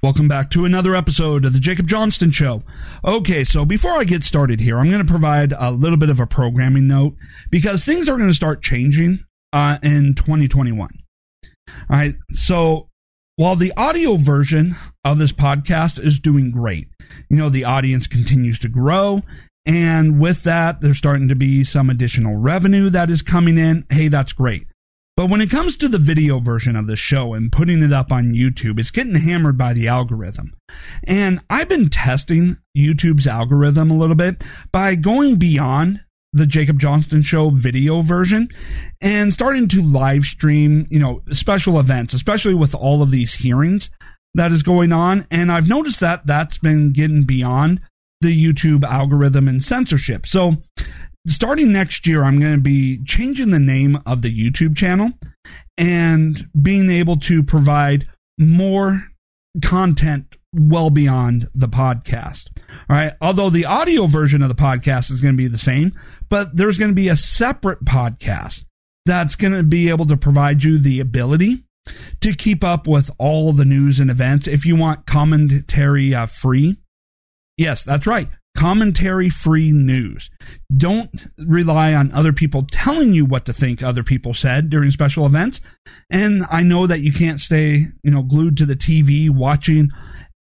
Welcome back to another episode of the Jacob Johnston Show. Okay, so before I get started here, I'm going to provide a little bit of a programming note because things are going to start changing uh, in 2021. All right, so while the audio version of this podcast is doing great, you know, the audience continues to grow. And with that, there's starting to be some additional revenue that is coming in. Hey, that's great. But when it comes to the video version of the show and putting it up on YouTube, it's getting hammered by the algorithm. And I've been testing YouTube's algorithm a little bit by going beyond the Jacob Johnston show video version and starting to live stream, you know, special events, especially with all of these hearings that is going on. And I've noticed that that's been getting beyond the YouTube algorithm and censorship. So starting next year, I'm going to be changing the name of the YouTube channel and being able to provide more content well beyond the podcast. All right. Although the audio version of the podcast is going to be the same, but there's going to be a separate podcast that's going to be able to provide you the ability to keep up with all the news and events if you want commentary uh, free. Yes, that's right commentary free news. Don't rely on other people telling you what to think other people said during special events. And I know that you can't stay, you know, glued to the TV watching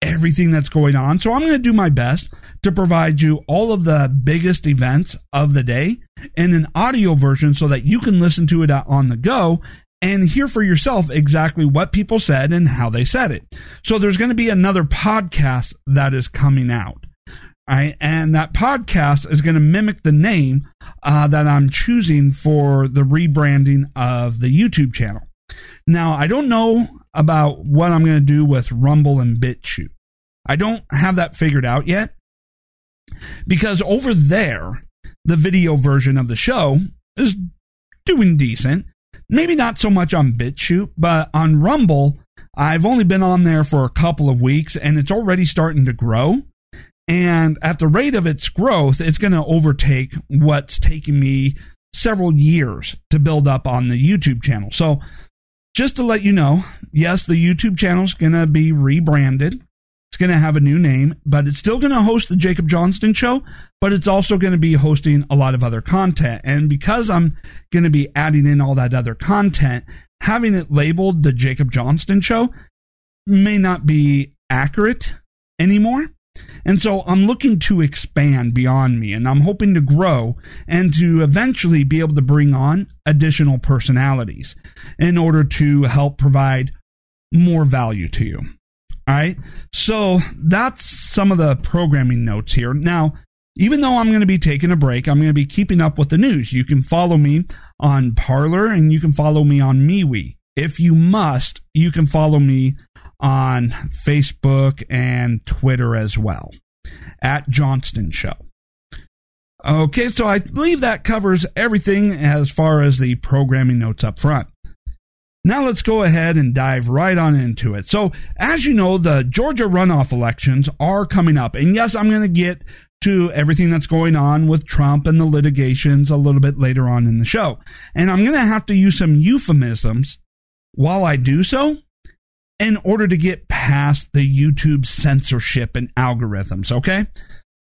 everything that's going on. So I'm going to do my best to provide you all of the biggest events of the day in an audio version so that you can listen to it on the go and hear for yourself exactly what people said and how they said it. So there's going to be another podcast that is coming out. Right, and that podcast is going to mimic the name uh, that I'm choosing for the rebranding of the YouTube channel. Now, I don't know about what I'm going to do with Rumble and BitChute. I don't have that figured out yet because over there, the video version of the show is doing decent. Maybe not so much on BitChute, but on Rumble, I've only been on there for a couple of weeks and it's already starting to grow. And at the rate of its growth, it's going to overtake what's taking me several years to build up on the YouTube channel. So, just to let you know, yes, the YouTube channel is going to be rebranded. It's going to have a new name, but it's still going to host the Jacob Johnston show, but it's also going to be hosting a lot of other content. And because I'm going to be adding in all that other content, having it labeled the Jacob Johnston show may not be accurate anymore. And so I'm looking to expand beyond me and I'm hoping to grow and to eventually be able to bring on additional personalities in order to help provide more value to you. All right. So that's some of the programming notes here. Now, even though I'm going to be taking a break, I'm going to be keeping up with the news. You can follow me on Parler and you can follow me on MeWe. If you must, you can follow me on Facebook and Twitter as well at Johnston Show. Okay, so I believe that covers everything as far as the programming notes up front. Now let's go ahead and dive right on into it. So, as you know, the Georgia runoff elections are coming up. And yes, I'm going to get to everything that's going on with Trump and the litigations a little bit later on in the show. And I'm going to have to use some euphemisms while I do so in order to get past the YouTube censorship and algorithms, okay?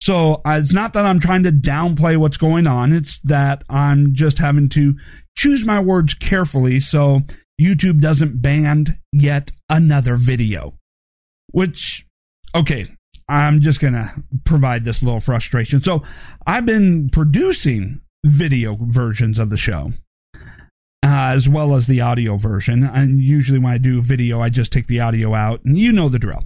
So uh, it's not that I'm trying to downplay what's going on, it's that I'm just having to choose my words carefully so YouTube doesn't ban yet another video. Which, okay, I'm just going to provide this little frustration. So I've been producing video versions of the show uh, as well as the audio version. And usually when I do video, I just take the audio out, and you know the drill.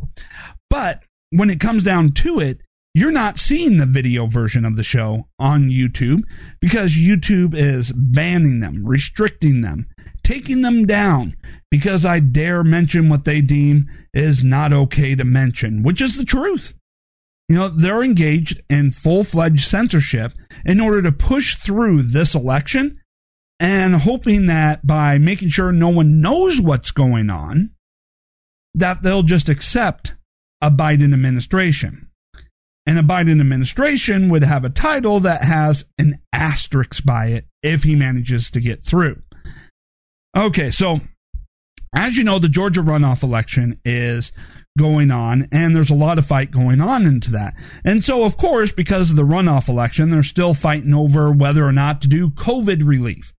But when it comes down to it, you're not seeing the video version of the show on YouTube because YouTube is banning them, restricting them, taking them down because I dare mention what they deem is not okay to mention, which is the truth. You know, they're engaged in full fledged censorship in order to push through this election and hoping that by making sure no one knows what's going on, that they'll just accept a Biden administration. And a Biden administration would have a title that has an asterisk by it if he manages to get through. Okay, so as you know, the Georgia runoff election is going on, and there's a lot of fight going on into that. And so, of course, because of the runoff election, they're still fighting over whether or not to do COVID relief.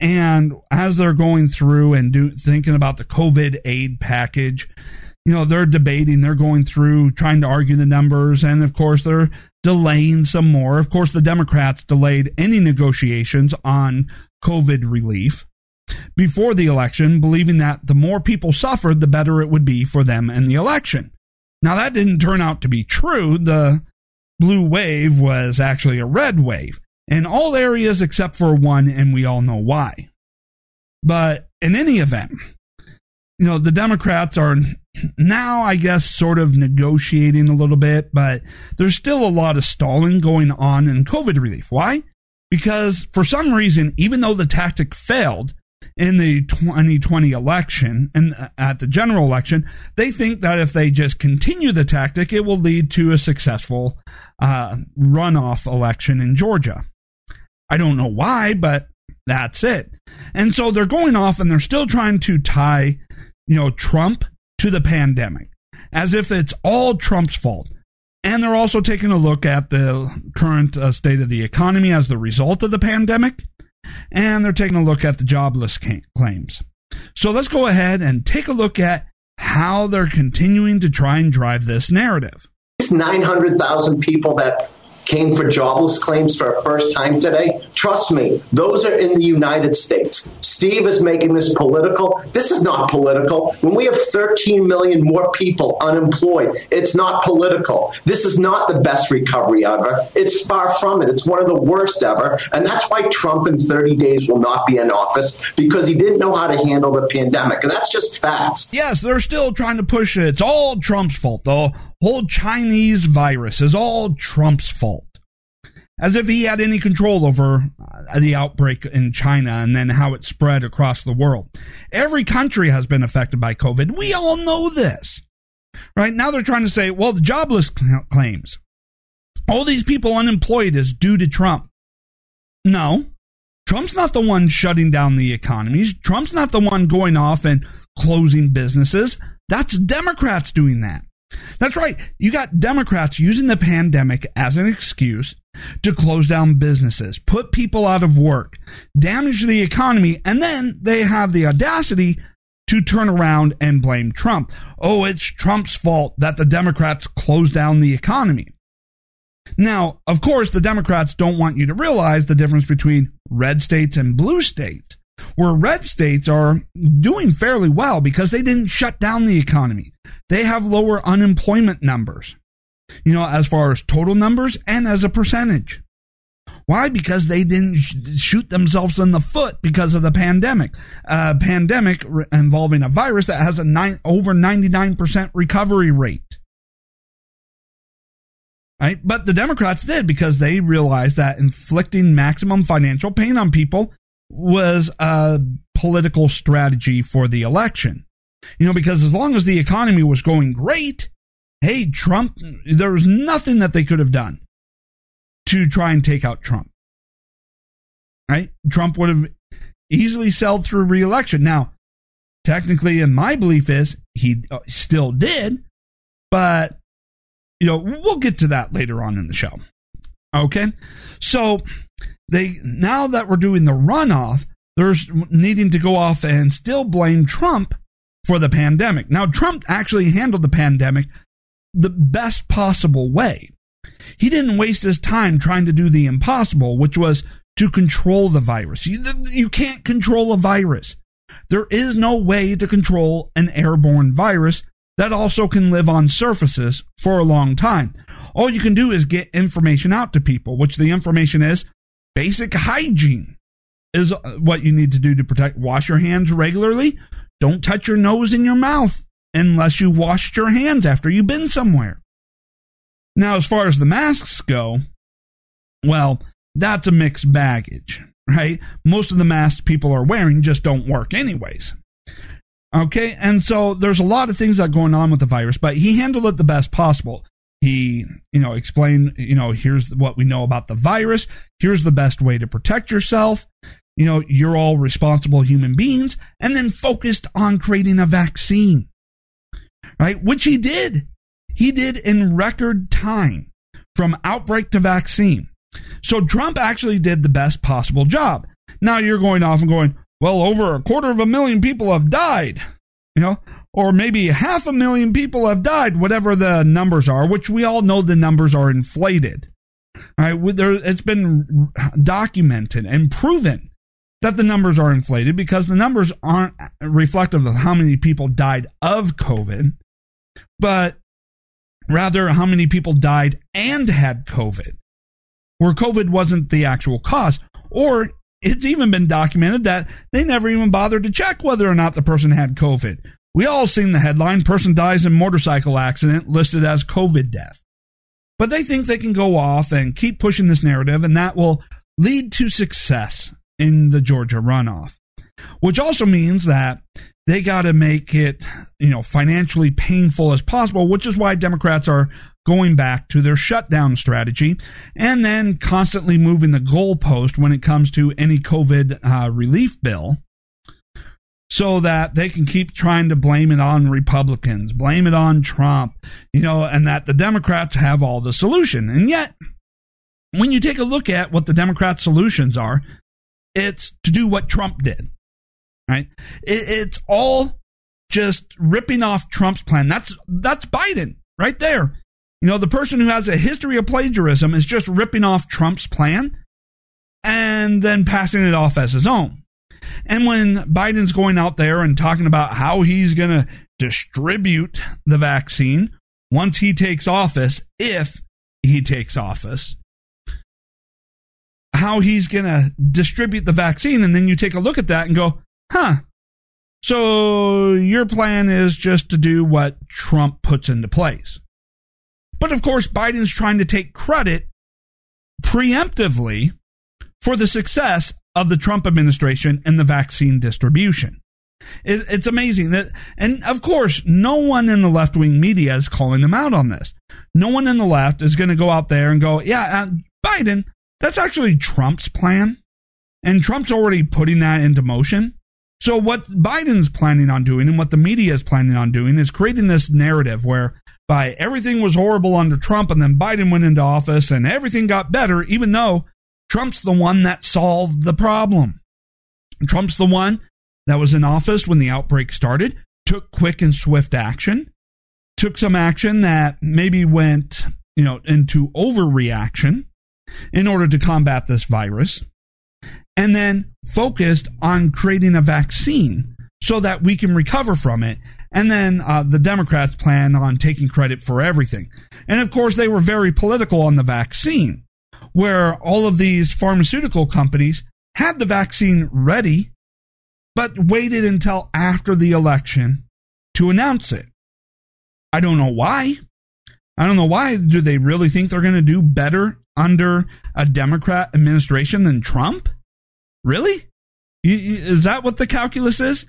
And as they're going through and do, thinking about the COVID aid package, you know, they're debating, they're going through trying to argue the numbers, and of course, they're delaying some more. Of course, the Democrats delayed any negotiations on COVID relief before the election, believing that the more people suffered, the better it would be for them in the election. Now, that didn't turn out to be true. The blue wave was actually a red wave in all areas except for one, and we all know why. But in any event, you know, the Democrats are now, I guess, sort of negotiating a little bit, but there's still a lot of stalling going on in COVID relief. Why? Because for some reason, even though the tactic failed in the 2020 election and at the general election, they think that if they just continue the tactic, it will lead to a successful uh, runoff election in Georgia. I don't know why, but that's it. And so they're going off and they're still trying to tie, you know, Trump to the pandemic as if it's all Trump's fault. And they're also taking a look at the current uh, state of the economy as the result of the pandemic. And they're taking a look at the jobless claims. So let's go ahead and take a look at how they're continuing to try and drive this narrative. It's 900,000 people that came for jobless claims for a first time today, trust me, those are in the United States. Steve is making this political. This is not political. When we have 13 million more people unemployed, it's not political. This is not the best recovery ever. It's far from it. It's one of the worst ever. And that's why Trump in 30 days will not be in office because he didn't know how to handle the pandemic. And that's just facts. Yes, they're still trying to push it. It's all Trump's fault, though whole Chinese virus is all Trump's fault. As if he had any control over uh, the outbreak in China and then how it spread across the world. Every country has been affected by COVID. We all know this. Right now they're trying to say, well, the jobless claims, all these people unemployed is due to Trump. No, Trump's not the one shutting down the economies. Trump's not the one going off and closing businesses. That's Democrats doing that. That's right. You got Democrats using the pandemic as an excuse to close down businesses, put people out of work, damage the economy, and then they have the audacity to turn around and blame Trump. Oh, it's Trump's fault that the Democrats closed down the economy. Now, of course, the Democrats don't want you to realize the difference between red states and blue states where red states are doing fairly well because they didn't shut down the economy. They have lower unemployment numbers, you know, as far as total numbers and as a percentage. Why? Because they didn't shoot themselves in the foot because of the pandemic. A pandemic involving a virus that has a nine, over 99% recovery rate. Right? But the Democrats did because they realized that inflicting maximum financial pain on people was a political strategy for the election. You know, because as long as the economy was going great, hey, Trump, there was nothing that they could have done to try and take out Trump. Right? Trump would have easily sailed through reelection. Now, technically, and my belief is he uh, still did, but, you know, we'll get to that later on in the show. Okay? So, they now that we're doing the runoff, there's needing to go off and still blame Trump for the pandemic. Now, Trump actually handled the pandemic the best possible way. He didn't waste his time trying to do the impossible, which was to control the virus. You, you can't control a virus. There is no way to control an airborne virus that also can live on surfaces for a long time. All you can do is get information out to people, which the information is basic hygiene is uh, what you need to do to protect. Wash your hands regularly. Don't touch your nose and your mouth unless you've washed your hands after you've been somewhere. Now, as far as the masks go, well, that's a mixed baggage, right? Most of the masks people are wearing just don't work anyways. Okay, and so there's a lot of things that are going on with the virus, but he handled it the best possible. He, you know, explained, you know, here's what we know about the virus. Here's the best way to protect yourself. You know, you're all responsible human beings and then focused on creating a vaccine. right? Which he did. He did in record time from outbreak to vaccine. So Trump actually did the best possible job. Now you're going off and going, well, over a quarter of a million people have died, you know, or maybe half a million people have died, whatever the numbers are, which we all know the numbers are inflated. Right, there, it's been documented and proven that the numbers are inflated because the numbers aren't reflective of how many people died of COVID, but rather how many people died and had COVID, where COVID wasn't the actual cause. Or it's even been documented that they never even bothered to check whether or not the person had COVID. We all seen the headline person dies in motorcycle accident listed as COVID death. But they think they can go off and keep pushing this narrative and that will lead to success in the Georgia runoff. Which also means that they got to make it, you know, financially painful as possible, which is why Democrats are going back to their shutdown strategy and then constantly moving the goalpost when it comes to any COVID uh, relief bill so that they can keep trying to blame it on Republicans, blame it on Trump, you know, and that the Democrats have all the solution. And yet, when you take a look at what the Democrats' solutions are, it's to do what Trump did right? It, it's all just ripping off Trump's plan. That's that's Biden right there. You know, the person who has a history of plagiarism is just ripping off Trump's plan and then passing it off as his own. And when Biden's going out there and talking about how he's going to distribute the vaccine once he takes office, if he takes office, how he's going to distribute the vaccine. And then you take a look at that and go, huh. So your plan is just to do what Trump puts into place. But of course, Biden's trying to take credit preemptively for the success of the Trump administration and the vaccine distribution. it's amazing that, and of course, no one in the left wing media is calling them out on this. No one in the left is going to go out there and go, yeah, uh, Biden, that's actually Trump's plan. And Trump's already putting that into motion. So what Biden's planning on doing and what the media is planning on doing is creating this narrative where by everything was horrible under Trump and then Biden went into office and everything got better even though Trump's the one that solved the problem. Trump's the one that was in office when the outbreak started, took quick and swift action, took some action that maybe went, you know, into overreaction in order to combat this virus and then focused on creating a vaccine so that we can recover from it. And then uh, the Democrats plan on taking credit for everything. And of course, they were very political on the vaccine, where all of these pharmaceutical companies had the vaccine ready, but waited until after the election to announce it. I don't know why. I don't know why. Do they really think they're going to do better under a Democrat administration than Trump? Really? Is that what the calculus is?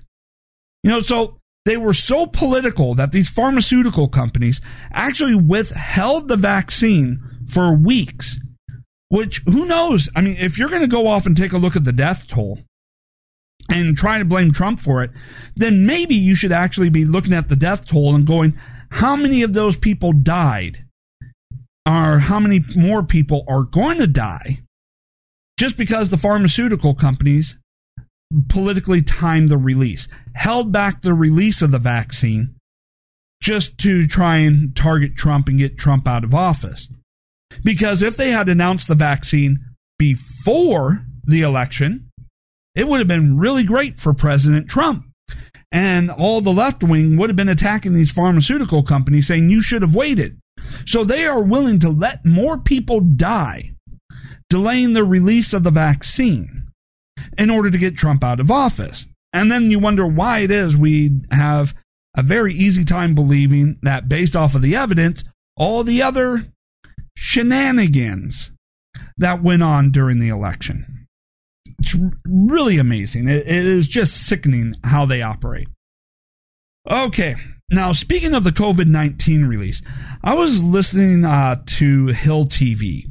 You know, so they were so political that these pharmaceutical companies actually withheld the vaccine for weeks. Which, who knows? I mean, if you're going to go off and take a look at the death toll and try to blame Trump for it, then maybe you should actually be looking at the death toll and going, how many of those people died? Or how many more people are going to die just because the pharmaceutical companies politically timed the release, held back the release of the vaccine just to try and target Trump and get Trump out of office. Because if they had announced the vaccine before the election, it would have been really great for President Trump. And all the left wing would have been attacking these pharmaceutical companies saying you should have waited. So they are willing to let more people die delaying the release of the vaccine in order to get Trump out of office. And then you wonder why it is we have a very easy time believing that based off of the evidence, all the other shenanigans that went on during the election. It's really amazing. it, it is just sickening how they operate. Okay, now speaking of the COVID 19 release, I was listening uh, to Hill TV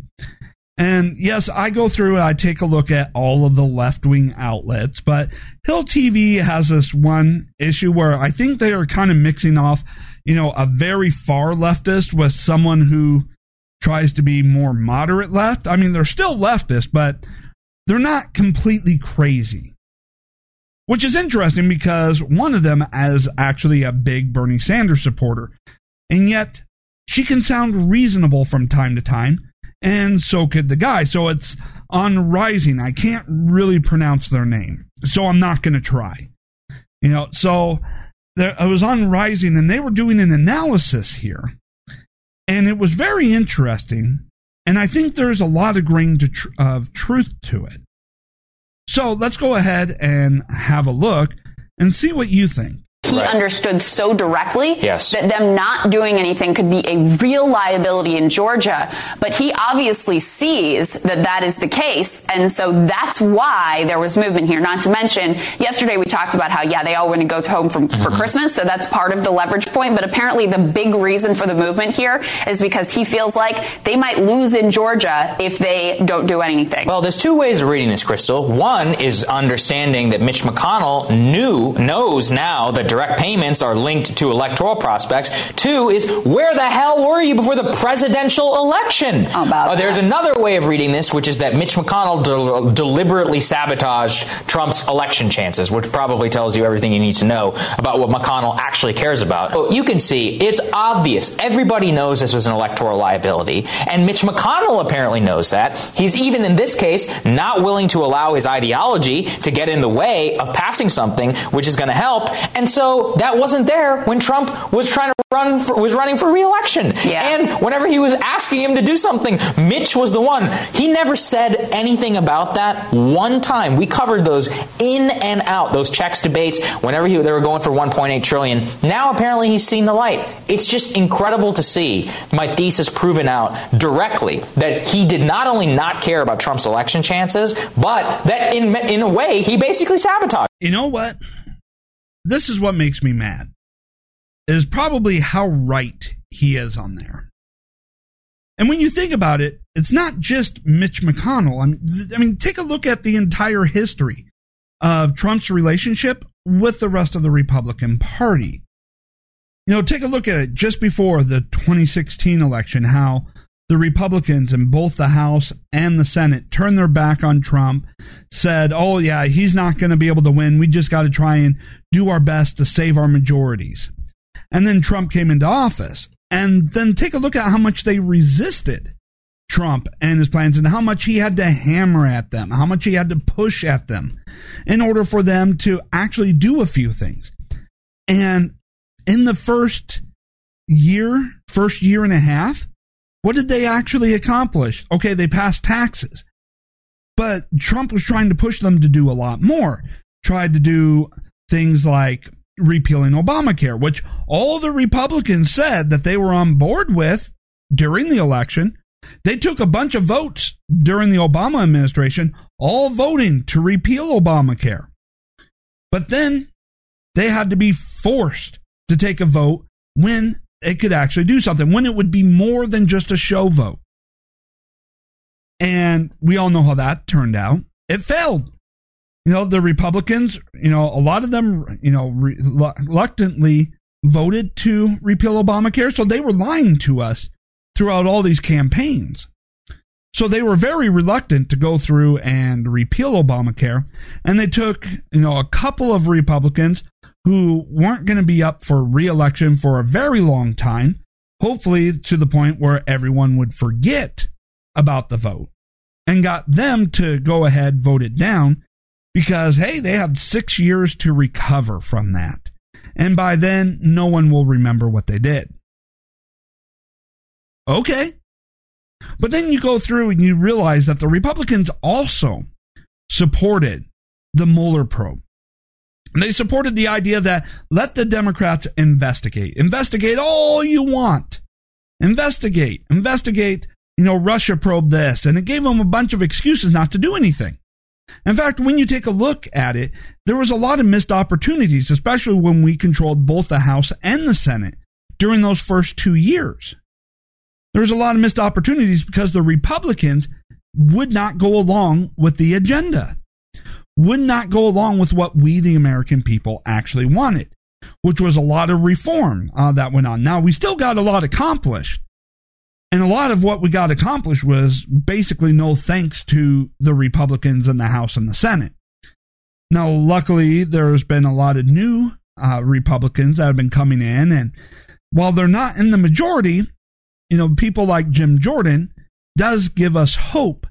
And yes, I go through and I take a look at all of the left wing outlets, but Hill TV has this one issue where I think they are kind of mixing off, you know, a very far leftist with someone who tries to be more moderate left. I mean, they're still leftist, but they're not completely crazy. Which is interesting because one of them is actually a big Bernie Sanders supporter. And yet, she can sound reasonable from time to time, and so could the guy. So it's on Rising. I can't really pronounce their name, so I'm not going to try. You know, so there, I was on Rising, and they were doing an analysis here, and it was very interesting. And I think there's a lot of grain tr- of truth to it. So let's go ahead and have a look and see what you think he right. understood so directly yes. that them not doing anything could be a real liability in Georgia. But he obviously sees that that is the case. And so that's why there was movement here. Not to mention, yesterday we talked about how, yeah, they all want to go home from, mm-hmm. for Christmas. So that's part of the leverage point. But apparently the big reason for the movement here is because he feels like they might lose in Georgia if they don't do anything. Well, there's two ways of reading this, Crystal. One is understanding that Mitch McConnell knew, knows now that direct payments are linked to electoral prospects. Two is where the hell were you before the presidential election? Uh, there's another way of reading this, which is that Mitch McConnell de- deliberately sabotaged Trump's election chances, which probably tells you everything you need to know about what McConnell actually cares about. So you can see it's obvious. Everybody knows this was an electoral liability, and Mitch McConnell apparently knows that. He's even in this case not willing to allow his ideology to get in the way of passing something which is going to help. And so so that wasn't there when Trump was trying to run for, was running for reelection. Yeah. And whenever he was asking him to do something, Mitch was the one. He never said anything about that one time. We covered those in and out, those checks debates, whenever he, they were going for 1.8 trillion. Now apparently he's seen the light. It's just incredible to see my thesis proven out directly that he did not only not care about Trump's election chances, but that in, in a way he basically sabotaged. You know what? This is what makes me mad is probably how right he is on there. And when you think about it, it's not just Mitch McConnell. I mean, I mean, take a look at the entire history of Trump's relationship with the rest of the Republican Party. You know, take a look at it just before the 2016 election, how the Republicans in both the House and the Senate turned their back on Trump, said, oh, yeah, he's not going to be able to win. We just got to try and do our best to save our majorities. And then Trump came into office. And then take a look at how much they resisted Trump and his plans and how much he had to hammer at them, how much he had to push at them in order for them to actually do a few things. And in the first year, first year and a half, what did they actually accomplish? Okay, they passed taxes. But Trump was trying to push them to do a lot more. Tried to do things like repealing Obamacare, which all the Republicans said that they were on board with during the election. They took a bunch of votes during the Obama administration, all voting to repeal Obamacare. But then they had to be forced to take a vote when it could actually do something, when it would be more than just a show vote. And we all know how that turned out. It failed. You know, the Republicans, you know, a lot of them, you know, reluctantly voted to repeal Obamacare. So they were lying to us throughout all these campaigns. So they were very reluctant to go through and repeal Obamacare. And they took, you know, a couple of Republicans who weren't going to be up for reelection for a very long time, hopefully to the point where everyone would forget about the vote and got them to go ahead, vote it down because, hey, they have six years to recover from that. And by then, no one will remember what they did. Okay. But then you go through and you realize that the Republicans also supported the Mueller probe. They supported the idea that let the Democrats investigate. Investigate all you want. Investigate. Investigate, you know, Russia probe this. And it gave them a bunch of excuses not to do anything. In fact, when you take a look at it, there was a lot of missed opportunities, especially when we controlled both the House and the Senate during those first two years. There was a lot of missed opportunities because the Republicans would not go along with the agenda, would not go along with what we, the American people, actually wanted, which was a lot of reform uh, that went on. Now, we still got a lot accomplished. And a lot of what we got accomplished was basically no thanks to the Republicans in the House and the Senate. Now, luckily, there's been a lot of new uh, Republicans that have been coming in, and while they're not in the majority, you know, people like Jim Jordan does give us hope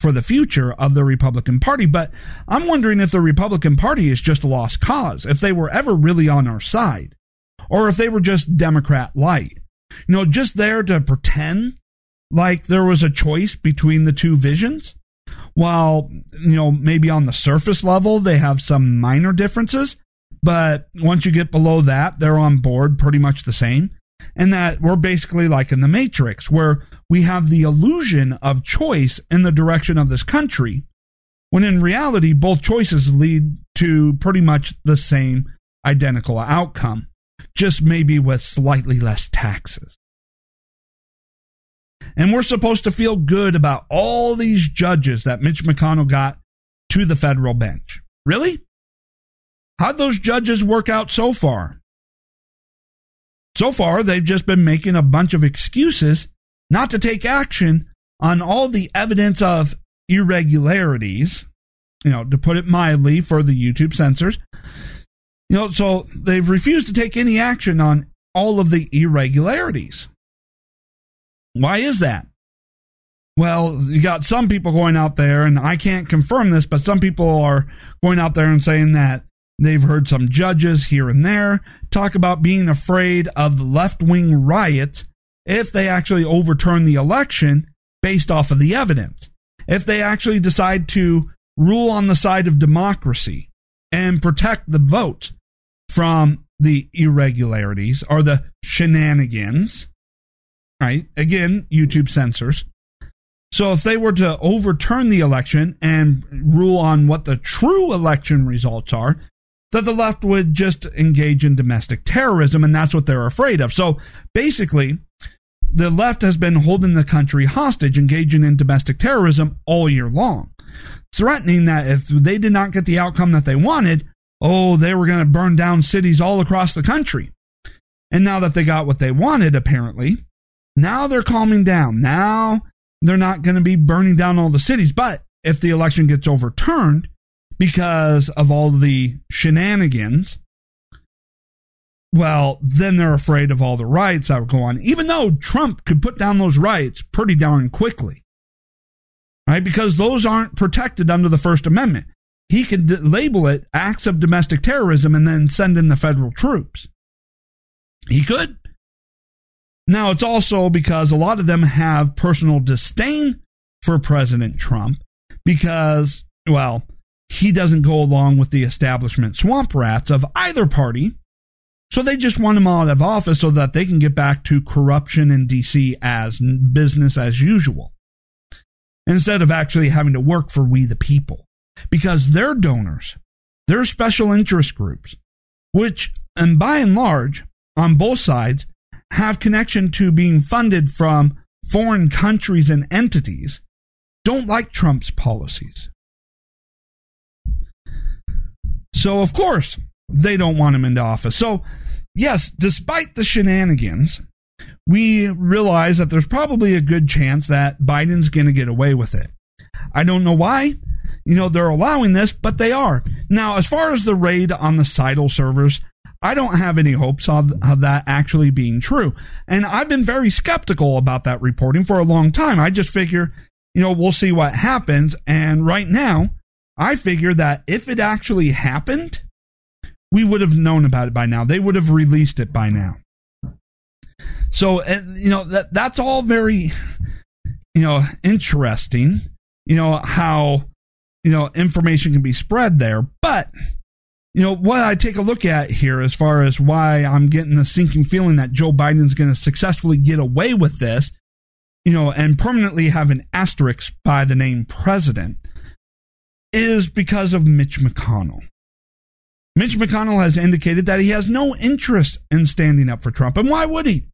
for the future of the Republican Party. But I'm wondering if the Republican Party is just a lost cause, if they were ever really on our side, or if they were just Democrat light. You know, just there to pretend like there was a choice between the two visions, while, you know, maybe on the surface level they have some minor differences. But once you get below that, they're on board pretty much the same and that we're basically like in the Matrix, where we have the illusion of choice in the direction of this country, when in reality, both choices lead to pretty much the same identical outcome, just maybe with slightly less taxes. And we're supposed to feel good about all these judges that Mitch McConnell got to the federal bench. Really? How'd those judges work out so far? So far, they've just been making a bunch of excuses not to take action on all the evidence of irregularities, you know, to put it mildly for the YouTube censors. You know, so they've refused to take any action on all of the irregularities. Why is that? Well, you got some people going out there, and I can't confirm this, but some people are going out there and saying that They've heard some judges here and there talk about being afraid of the left wing riots if they actually overturn the election based off of the evidence. If they actually decide to rule on the side of democracy and protect the vote from the irregularities or the shenanigans, right? Again, YouTube censors. So if they were to overturn the election and rule on what the true election results are, that the left would just engage in domestic terrorism, and that's what they're afraid of. So basically, the left has been holding the country hostage, engaging in domestic terrorism all year long, threatening that if they did not get the outcome that they wanted, oh, they were going to burn down cities all across the country. And now that they got what they wanted, apparently, now they're calming down. Now they're not going to be burning down all the cities. But if the election gets overturned, because of all the shenanigans, well, then they're afraid of all the riots that would go on, even though Trump could put down those riots pretty darn quickly. Right? Because those aren't protected under the First Amendment. He could d- label it acts of domestic terrorism and then send in the federal troops. He could. Now, it's also because a lot of them have personal disdain for President Trump because, well, he doesn't go along with the establishment swamp rats of either party. So they just want him out of office so that they can get back to corruption in DC as business as usual. Instead of actually having to work for we the people. Because their donors, their special interest groups, which, and by and large, on both sides, have connection to being funded from foreign countries and entities, don't like Trump's policies. So, of course, they don't want him into office. So, yes, despite the shenanigans, we realize that there's probably a good chance that Biden's going to get away with it. I don't know why. You know, they're allowing this, but they are. Now, as far as the raid on the Scytl servers, I don't have any hopes of, of, that actually being true. And I've been very skeptical about that reporting for a long time. I just figure, you know, we'll see what happens. And right now, I figure that if it actually happened, we would have known about it by now. They would have released it by now. So, you know, that that's all very, you know, interesting. You know how, you know, information can be spread there, but you know what I take a look at here as far as why I'm getting the sinking feeling that Joe Biden's going to successfully get away with this, you know, and permanently have an asterisk by the name president is because of Mitch McConnell. Mitch McConnell has indicated that he has no interest in standing up for Trump. And why would he?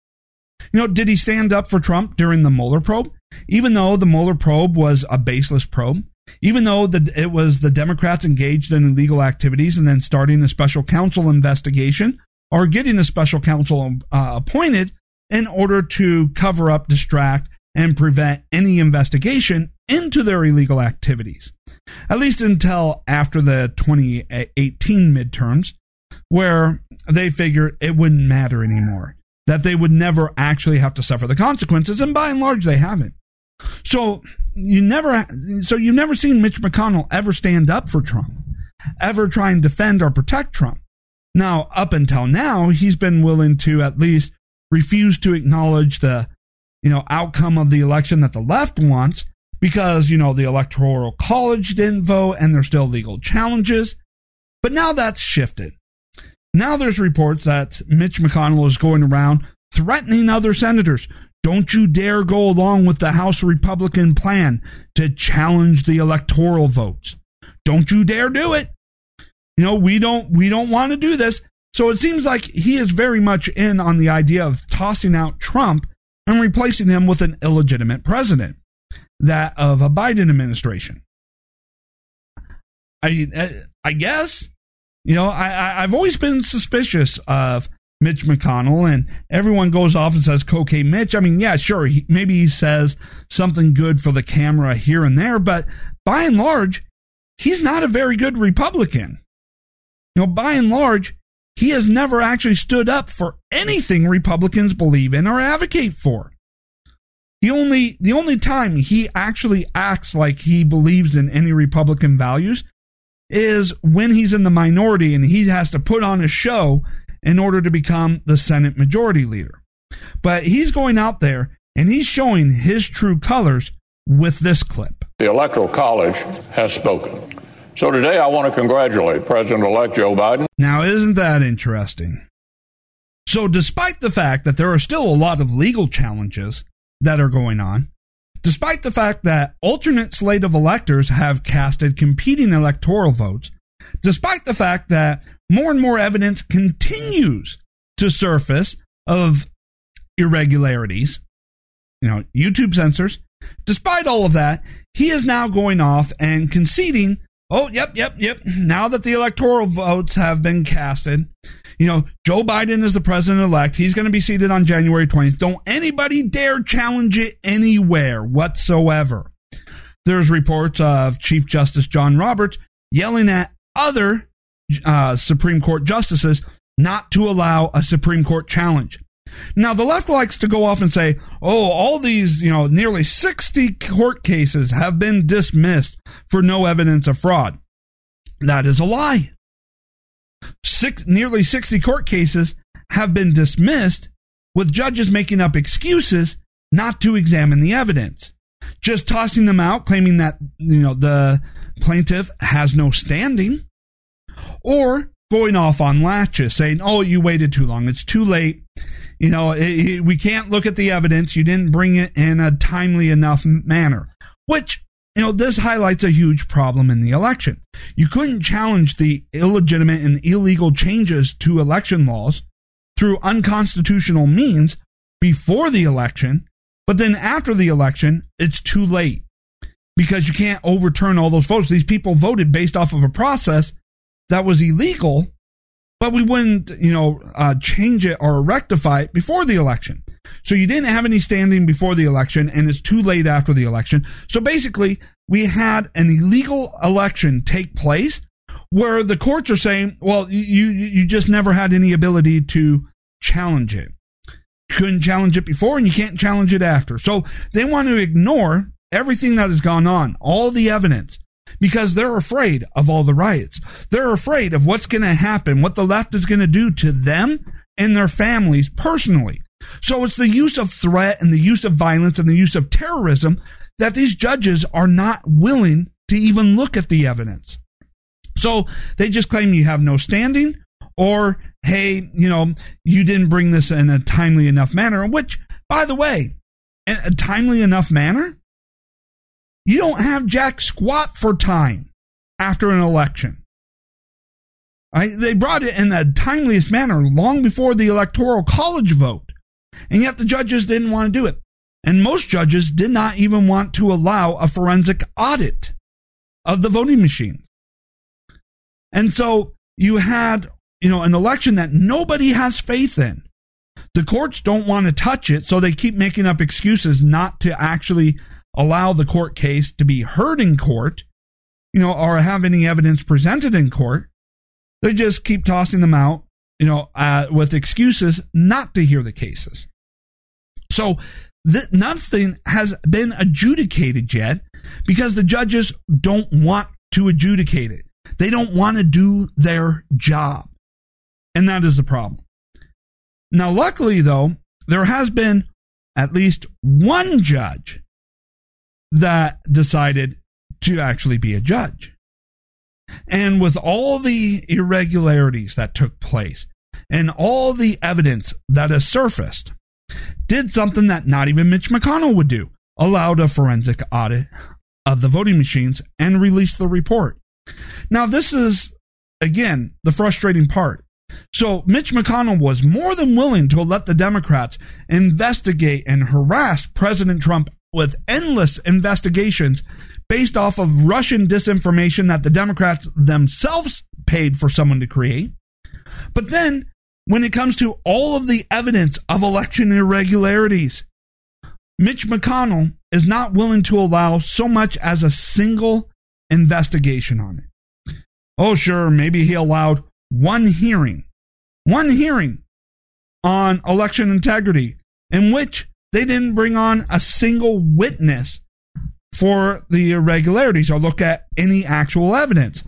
You know, did he stand up for Trump during the Mueller probe? even though the Mueller probe was a baseless probe, even though the, it was the Democrats engaged in illegal activities and then starting a special counsel investigation or getting a special counsel uh, appointed in order to cover up, distract, and prevent any investigation into their illegal activities. At least until after the 2018 midterms, where they figured it wouldn't matter anymore, that they would never actually have to suffer the consequences, and by and large, they haven't. So you never, so you've never seen Mitch McConnell ever stand up for Trump, ever try and defend or protect Trump. Now, up until now, he's been willing to at least refuse to acknowledge the, you know, outcome of the election that the left wants because, you know, the electoral college didn't vote and there's still legal challenges. But now that's shifted. Now there's reports that Mitch McConnell is going around threatening other senators. Don't you dare go along with the House Republican plan to challenge the electoral votes. Don't you dare do it. You know, we don't we don't want to do this. So it seems like he is very much in on the idea of tossing out Trump and replacing him with an illegitimate president, that of a Biden administration. I I guess you know, I, I've always been suspicious of Mitch McConnell, and everyone goes off and says cocaine Mitch. I mean, yeah, sure, he, maybe he says something good for the camera here and there, but by and large, he's not a very good Republican. You know, by and large, he has never actually stood up for anything Republicans believe in or advocate for. The only the only time he actually acts like he believes in any Republican values is when he's in the minority and he has to put on a show in order to become the Senate majority leader. But he's going out there and he's showing his true colors with this clip. The Electoral College has spoken. So today I want to congratulate President elect Joe Biden. Now, isn't that interesting? So, despite the fact that there are still a lot of legal challenges that are going on, despite the fact that alternate slate of electors have casted competing electoral votes, despite the fact that more and more evidence continues to surface of irregularities, you know, YouTube censors, despite all of that, he is now going off and conceding, oh, yep, yep, yep, now that the electoral votes have been casted, you know, Joe Biden is the president elect. He's going to be seated on January 20th. Don't anybody dare challenge it anywhere whatsoever. There's reports of Chief Justice John Roberts yelling at other uh, Supreme Court justices not to allow a Supreme Court challenge. Now, the left likes to go off and say, oh, all these, you know, nearly 60 court cases have been dismissed for no evidence of fraud. That is a lie six, nearly 60 court cases have been dismissed with judges making up excuses not to examine the evidence. Just tossing them out, claiming that, you know, the plaintiff has no standing. Or going off on laches, saying, oh, you waited too long. It's too late. You know, it, it, we can't look at the evidence. You didn't bring it in a timely enough manner. Which you know, this highlights a huge problem in the election. You couldn't challenge the illegitimate and illegal changes to election laws through unconstitutional means before the election, but then after the election, it's too late because you can't overturn all those votes. These people voted based off of a process that was illegal, but we wouldn't, you know, uh, change it or rectify it before the election. So you didn't have any standing before the election, and it's too late after the election. So basically, we had an illegal election take place where the courts are saying, well, you, you just never had any ability to challenge it. couldn't challenge it before, and you can't challenge it after. So they want to ignore everything that has gone on, all the evidence, because they're afraid of all the riots. They're afraid of what's going to happen, what the left is going to do to them and their families personally. So it's the use of threat and the use of violence and the use of terrorism that these judges are not willing to even look at the evidence. So they just claim you have no standing or, hey, you know, you didn't bring this in a timely enough manner, which, by the way, in a timely enough manner, you don't have jack squat for time after an election. Right? They brought it in the timeliest manner long before the electoral college vote. And yet the judges didn't want to do it. And most judges did not even want to allow a forensic audit of the voting machine. And so you had, you know, an election that nobody has faith in. The courts don't want to touch it, so they keep making up excuses not to actually allow the court case to be heard in court, you know, or have any evidence presented in court. They just keep tossing them out, you know, uh, with excuses not to hear the cases. So that nothing has been adjudicated yet because the judges don't want to adjudicate it. They don't want to do their job. And that is the problem. Now, luckily, though, there has been at least one judge that decided to actually be a judge. And with all the irregularities that took place and all the evidence that has surfaced, did something that not even Mitch McConnell would do allowed a forensic audit of the voting machines and released the report. Now, this is, again, the frustrating part. So, Mitch McConnell was more than willing to let the Democrats investigate and harass President Trump with endless investigations based off of Russian disinformation that the Democrats themselves paid for someone to create. But then, when it comes to all of the evidence of election irregularities, Mitch McConnell is not willing to allow so much as a single investigation on it. Oh, sure, maybe he allowed one hearing, one hearing on election integrity in which they didn't bring on a single witness for the irregularities or look at any actual evidence.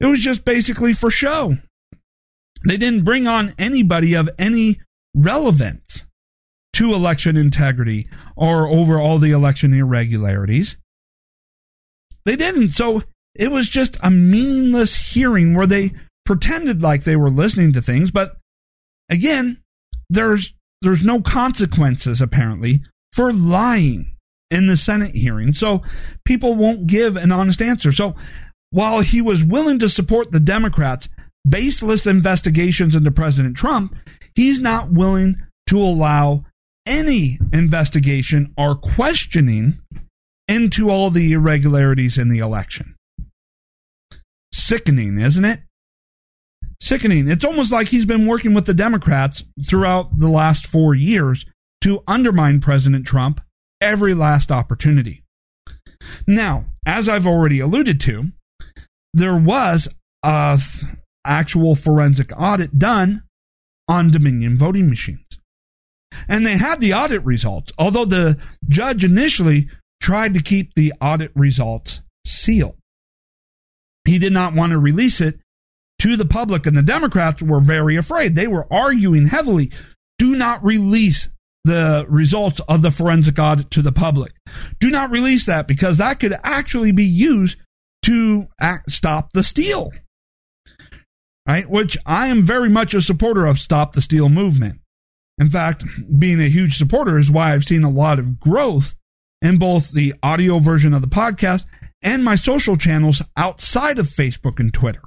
It was just basically for show. They didn't bring on anybody of any relevance to election integrity or over all the election irregularities. They didn't. So it was just a meaningless hearing where they pretended like they were listening to things, but again, there's there's no consequences apparently for lying in the Senate hearing. So people won't give an honest answer. So while he was willing to support the Democrats' baseless investigations into President Trump, he's not willing to allow any investigation or questioning into all the irregularities in the election. Sickening, isn't it? Sickening. It's almost like he's been working with the Democrats throughout the last four years to undermine President Trump every last opportunity. Now, as I've already alluded to, there was a actual forensic audit done on Dominion voting machines. And they had the audit results, although the judge initially tried to keep the audit results sealed. He did not want to release it to the public, and the Democrats were very afraid. They were arguing heavily do not release the results of the forensic audit to the public. Do not release that because that could actually be used to act, stop the steal. Right? Which I am very much a supporter of stop the steal movement. In fact, being a huge supporter is why I've seen a lot of growth in both the audio version of the podcast and my social channels outside of Facebook and Twitter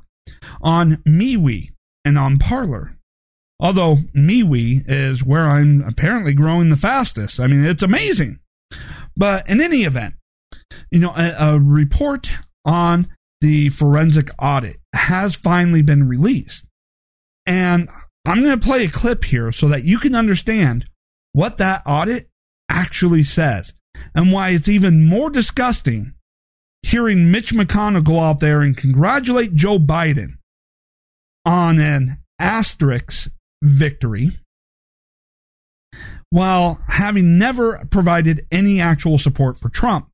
on MeWe and on Parler. Although MeWe is where I'm apparently growing the fastest. I mean, it's amazing. But in any event, you know, a, a report on the forensic audit has finally been released. And I'm going to play a clip here so that you can understand what that audit actually says and why it's even more disgusting hearing Mitch McConnell go out there and congratulate Joe Biden on an asterisk victory while having never provided any actual support for Trump.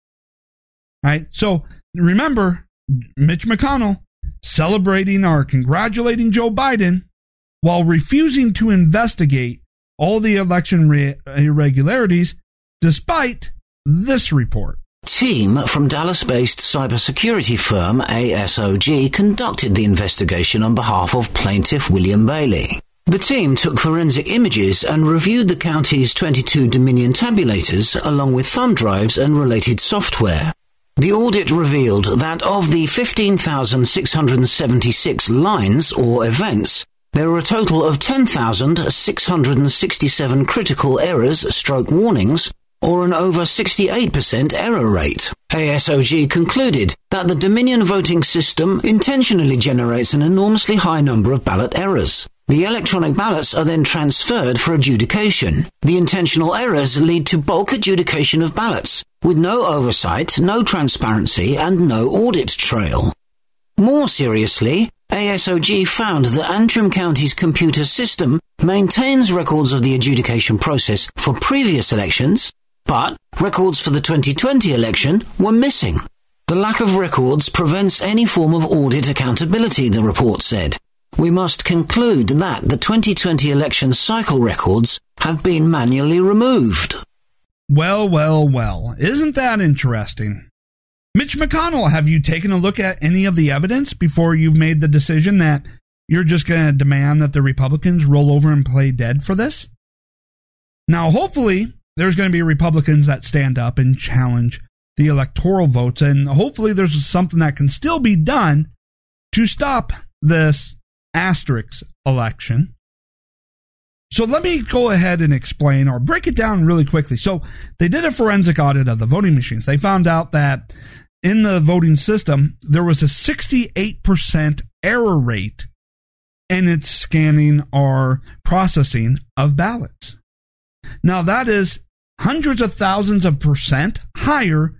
Right? So remember, Mitch McConnell celebrating or congratulating Joe Biden while refusing to investigate all the election re- irregularities despite this report. Team from Dallas-based cybersecurity firm ASOG conducted the investigation on behalf of plaintiff William Bailey. The team took forensic images and reviewed the county's 22 Dominion tabulators along with thumb drives and related software. The audit revealed that of the 15,676 lines or events, there were a total of 10,667 critical errors stroke warnings or an over 68% error rate. ASOG concluded that the Dominion voting system intentionally generates an enormously high number of ballot errors. The electronic ballots are then transferred for adjudication. The intentional errors lead to bulk adjudication of ballots, with no oversight, no transparency, and no audit trail. More seriously, ASOG found that Antrim County's computer system maintains records of the adjudication process for previous elections, but records for the 2020 election were missing. The lack of records prevents any form of audit accountability, the report said we must conclude that the 2020 election cycle records have been manually removed. Well, well, well. Isn't that interesting? Mitch McConnell, have you taken a look at any of the evidence before you've made the decision that you're just going to demand that the Republicans roll over and play dead for this? Now, hopefully, there's going to be Republicans that stand up and challenge the electoral votes, and hopefully, there's something that can still be done to stop this asterisk election. So let me go ahead and explain or break it down really quickly. So they did a forensic audit of the voting machines. They found out that in the voting system, there was a 68% error rate in its scanning or processing of ballots. Now that is hundreds of thousands of percent higher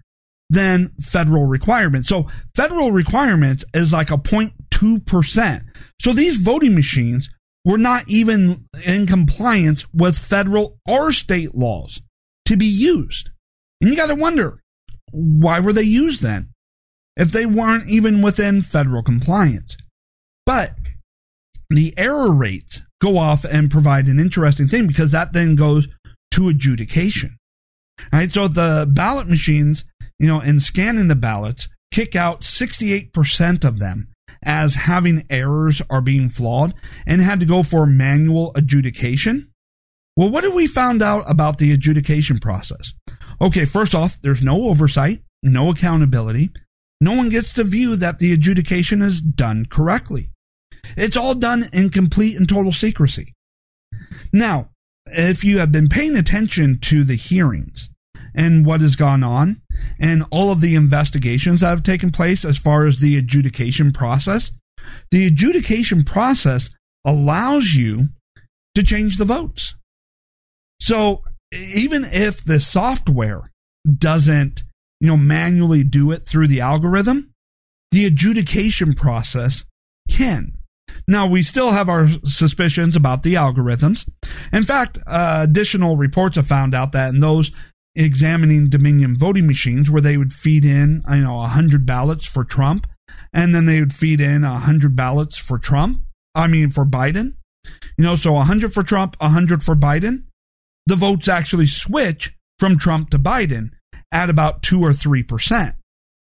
than federal requirements. So federal requirements is like a 0.2%. So these voting machines were not even in compliance with federal or state laws to be used. And you got to wonder, why were they used then? If they weren't even within federal compliance. But the error rates go off and provide an interesting thing because that then goes to adjudication. Right? So the ballot machines, you know, in scanning the ballots, kick out 68% of them as having errors are being flawed and had to go for manual adjudication. Well, what did we found out about the adjudication process? Okay, first off, there's no oversight, no accountability. No one gets to view that the adjudication is done correctly. It's all done in complete and total secrecy. Now, if you have been paying attention to the hearings and what has gone on, and all of the investigations that have taken place as far as the adjudication process, the adjudication process allows you to change the votes. So even if the software doesn't, you know, manually do it through the algorithm, the adjudication process can. Now, we still have our suspicions about the algorithms. In fact, uh, additional reports have found out that in those examining Dominion voting machines where they would feed in, you know, 100 ballots for Trump and then they would feed in 100 ballots for Trump. I mean, for Biden. You know, so 100 for Trump, 100 for Biden. The votes actually switch from Trump to Biden at about 2 or 3%,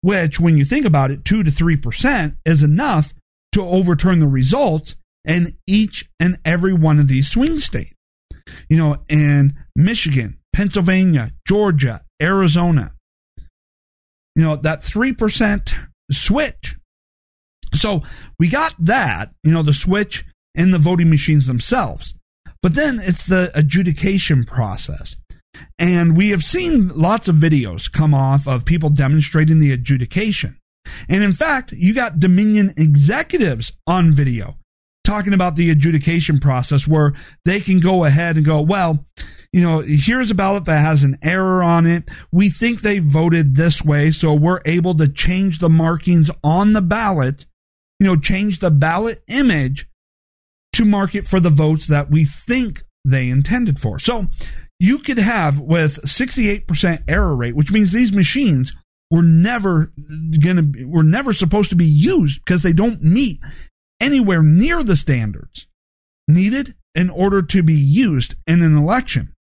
which, when you think about it, 2 to 3% is enough to overturn the results in each and every one of these swing states. You know, in Michigan, Pennsylvania, Georgia, Arizona. You know, that 3% switch. So we got that, you know, the switch in the voting machines themselves. But then it's the adjudication process. And we have seen lots of videos come off of people demonstrating the adjudication. And in fact, you got Dominion executives on video talking about the adjudication process where they can go ahead and go, well, you know, here's a ballot that has an error on it. We think they voted this way, so we're able to change the markings on the ballot, you know, change the ballot image to mark it for the votes that we think they intended for. So you could have with 68% error rate, which means these machines were never gonna were never supposed to be used because they don't meet anywhere near the standards needed in order to be used in an election.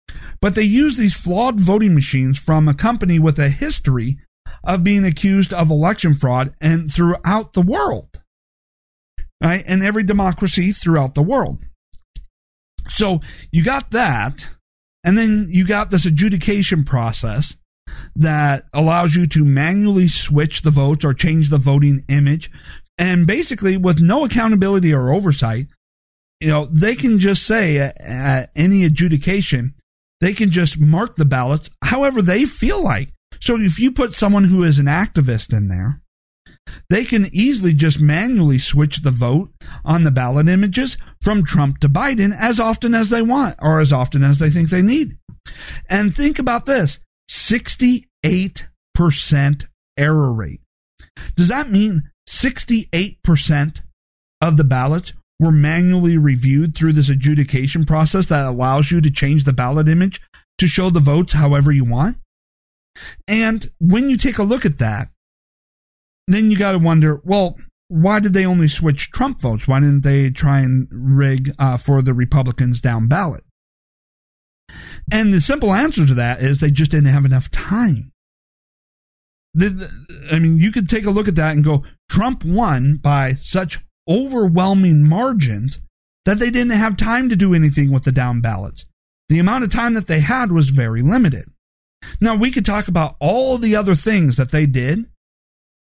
But they use these flawed voting machines from a company with a history of being accused of election fraud and throughout the world. Right? And every democracy throughout the world. So you got that, and then you got this adjudication process that allows you to manually switch the votes or change the voting image. And basically, with no accountability or oversight, you know, they can just say at, at any adjudication, they can just mark the ballots however they feel like. So if you put someone who is an activist in there, they can easily just manually switch the vote on the ballot images from Trump to Biden as often as they want or as often as they think they need. And think about this 68% error rate. Does that mean 68% of the ballots were manually reviewed through this adjudication process that allows you to change the ballot image to show the votes however you want? And when you take a look at that, then you got to wonder, well, why did they only switch Trump votes? Why didn't they try and rig uh, for the Republicans down ballot? And the simple answer to that is they just didn't have enough time. The, the, I mean, you could take a look at that and go, Trump won by such overwhelming margins that they didn't have time to do anything with the down ballots. The amount of time that they had was very limited. Now, we could talk about all the other things that they did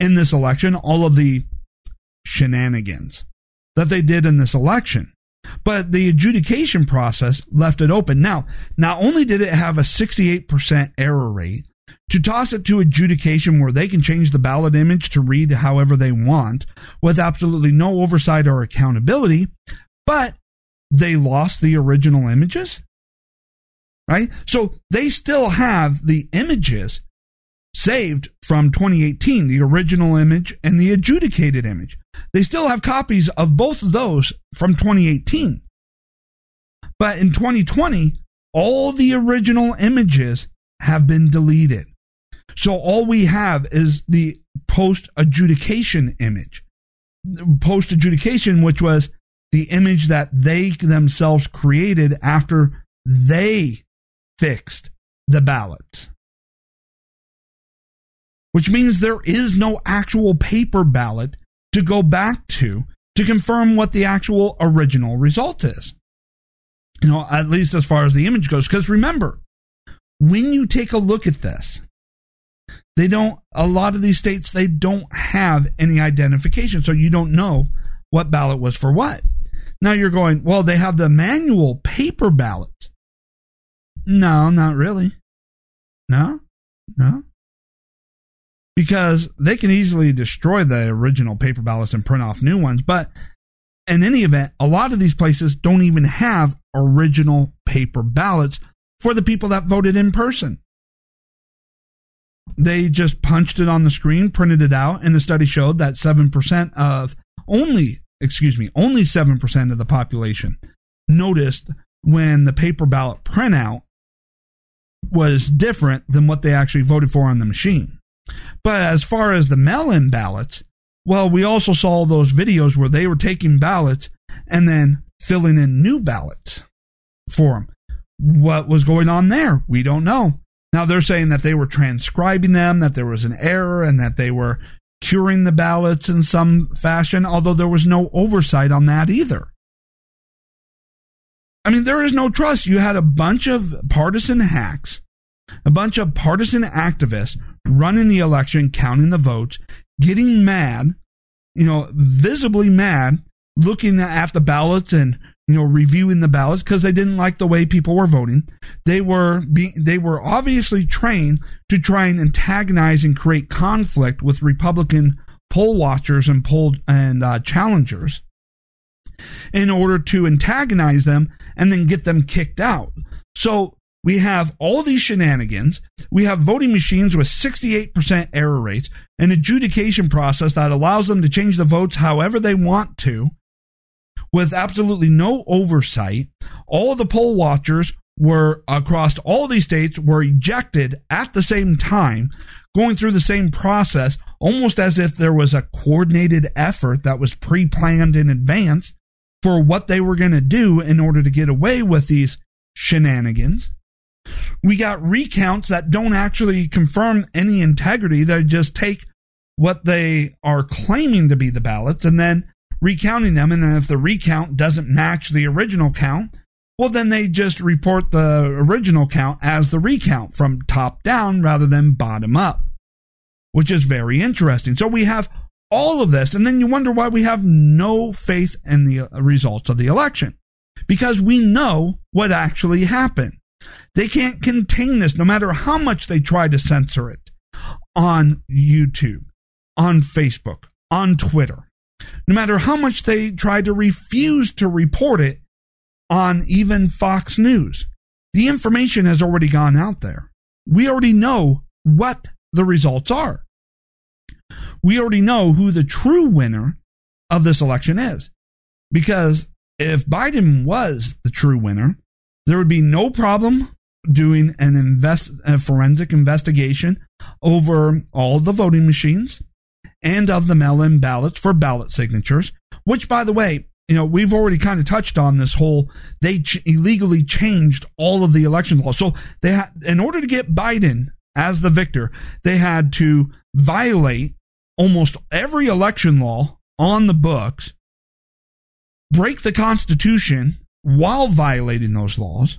in this election, all of the shenanigans that they did in this election. But the adjudication process left it open. Now, not only did it have a 68% error rate, to toss it to adjudication where they can change the ballot image to read however they want with absolutely no oversight or accountability, but they lost the original images. Right? So they still have the images saved from 2018, the original image and the adjudicated image. They still have copies of both of those from 2018. But in 2020, all the original images have been deleted. So all we have is the post adjudication image. Post adjudication, which was the image that they themselves created after they fixed the ballots which means there is no actual paper ballot to go back to to confirm what the actual original result is. You know, at least as far as the image goes. Because remember, when you take a look at this, they don't, a lot of these states, they don't have any identification. So you don't know what ballot was for what. Now you're going, well, they have the manual paper ballots. No, not really. No, no because they can easily destroy the original paper ballots and print off new ones. But in any event, a lot of these places don't even have original paper ballots for the people that voted in person. They just punched it on the screen, printed it out, and the study showed that 7% of only, excuse me, only 7% of the population noticed when the paper ballot printout was different than what they actually voted for on the machine. But as far as the mail in ballots, well, we also saw those videos where they were taking ballots and then filling in new ballots for them. What was going on there? We don't know. Now they're saying that they were transcribing them, that there was an error, and that they were curing the ballots in some fashion, although there was no oversight on that either. I mean, there is no trust. You had a bunch of partisan hacks, a bunch of partisan activists running the election, counting the votes, getting mad, you know, visibly mad, looking at the ballots and you know reviewing the ballots because they didn't like the way people were voting. They were being they were obviously trained to try and antagonize and create conflict with Republican poll watchers and poll and uh, challengers in order to antagonize them and then get them kicked out. So we have all these shenanigans. We have voting machines with 68% error rates, an adjudication process that allows them to change the votes however they want to, with absolutely no oversight. All of the poll watchers were across all these states were ejected at the same time, going through the same process, almost as if there was a coordinated effort that was pre planned in advance for what they were going to do in order to get away with these shenanigans. We got recounts that don't actually confirm any integrity. They just take what they are claiming to be the ballots and then recounting them. And if the recount doesn't match the original count, well, then they just report the original count as the recount from top down rather than bottom up, which is very interesting. So we have all of this, and then you wonder why we have no faith in the results of the election. Because we know what actually happened. They can't contain this no matter how much they try to censor it on YouTube, on Facebook, on Twitter. No matter how much they try to refuse to report it on even Fox News. The information has already gone out there. We already know what the results are. We already know who the true winner of this election is. Because if Biden was the true winner, there would be no problem doing an invest a forensic investigation over all the voting machines and of the mail-in ballots for ballot signatures which by the way you know we've already kind of touched on this whole they ch- illegally changed all of the election laws. So they had in order to get Biden as the victor they had to violate almost every election law on the books break the constitution while violating those laws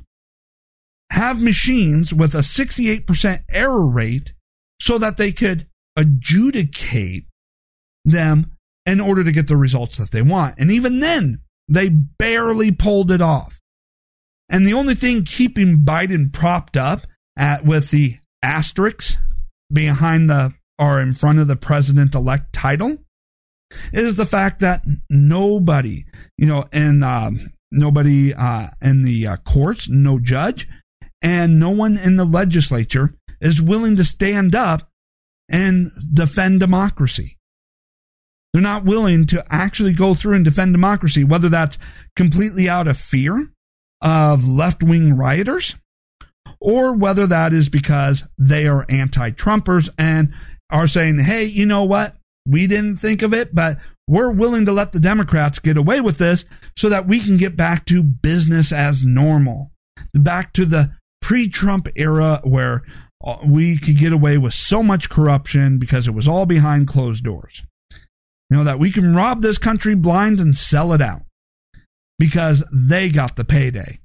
have machines with a 68% error rate so that they could adjudicate them in order to get the results that they want. And even then, they barely pulled it off. And the only thing keeping Biden propped up at with the asterisks behind the or in front of the president elect title is the fact that nobody, you know, and um, nobody uh, in the uh, courts, no judge, and no one in the legislature is willing to stand up and defend democracy. They're not willing to actually go through and defend democracy, whether that's completely out of fear of left wing rioters or whether that is because they are anti Trumpers and are saying, hey, you know what? We didn't think of it, but we're willing to let the Democrats get away with this so that we can get back to business as normal, back to the pre Trump era where uh, we could get away with so much corruption because it was all behind closed doors. You know, that we can rob this country blind and sell it out because they got the payday.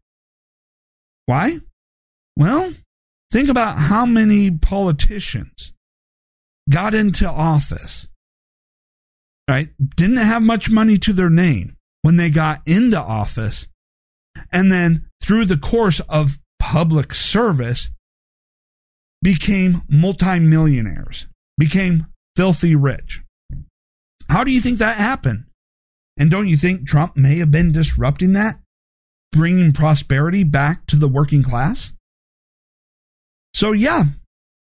Why? Well, think about how many politicians got into office, right? Didn't have much money to their name when they got into office. And then through the course of public service became multimillionaires, became filthy rich. How do you think that happened? And don't you think Trump may have been disrupting that, bringing prosperity back to the working class? So, yeah,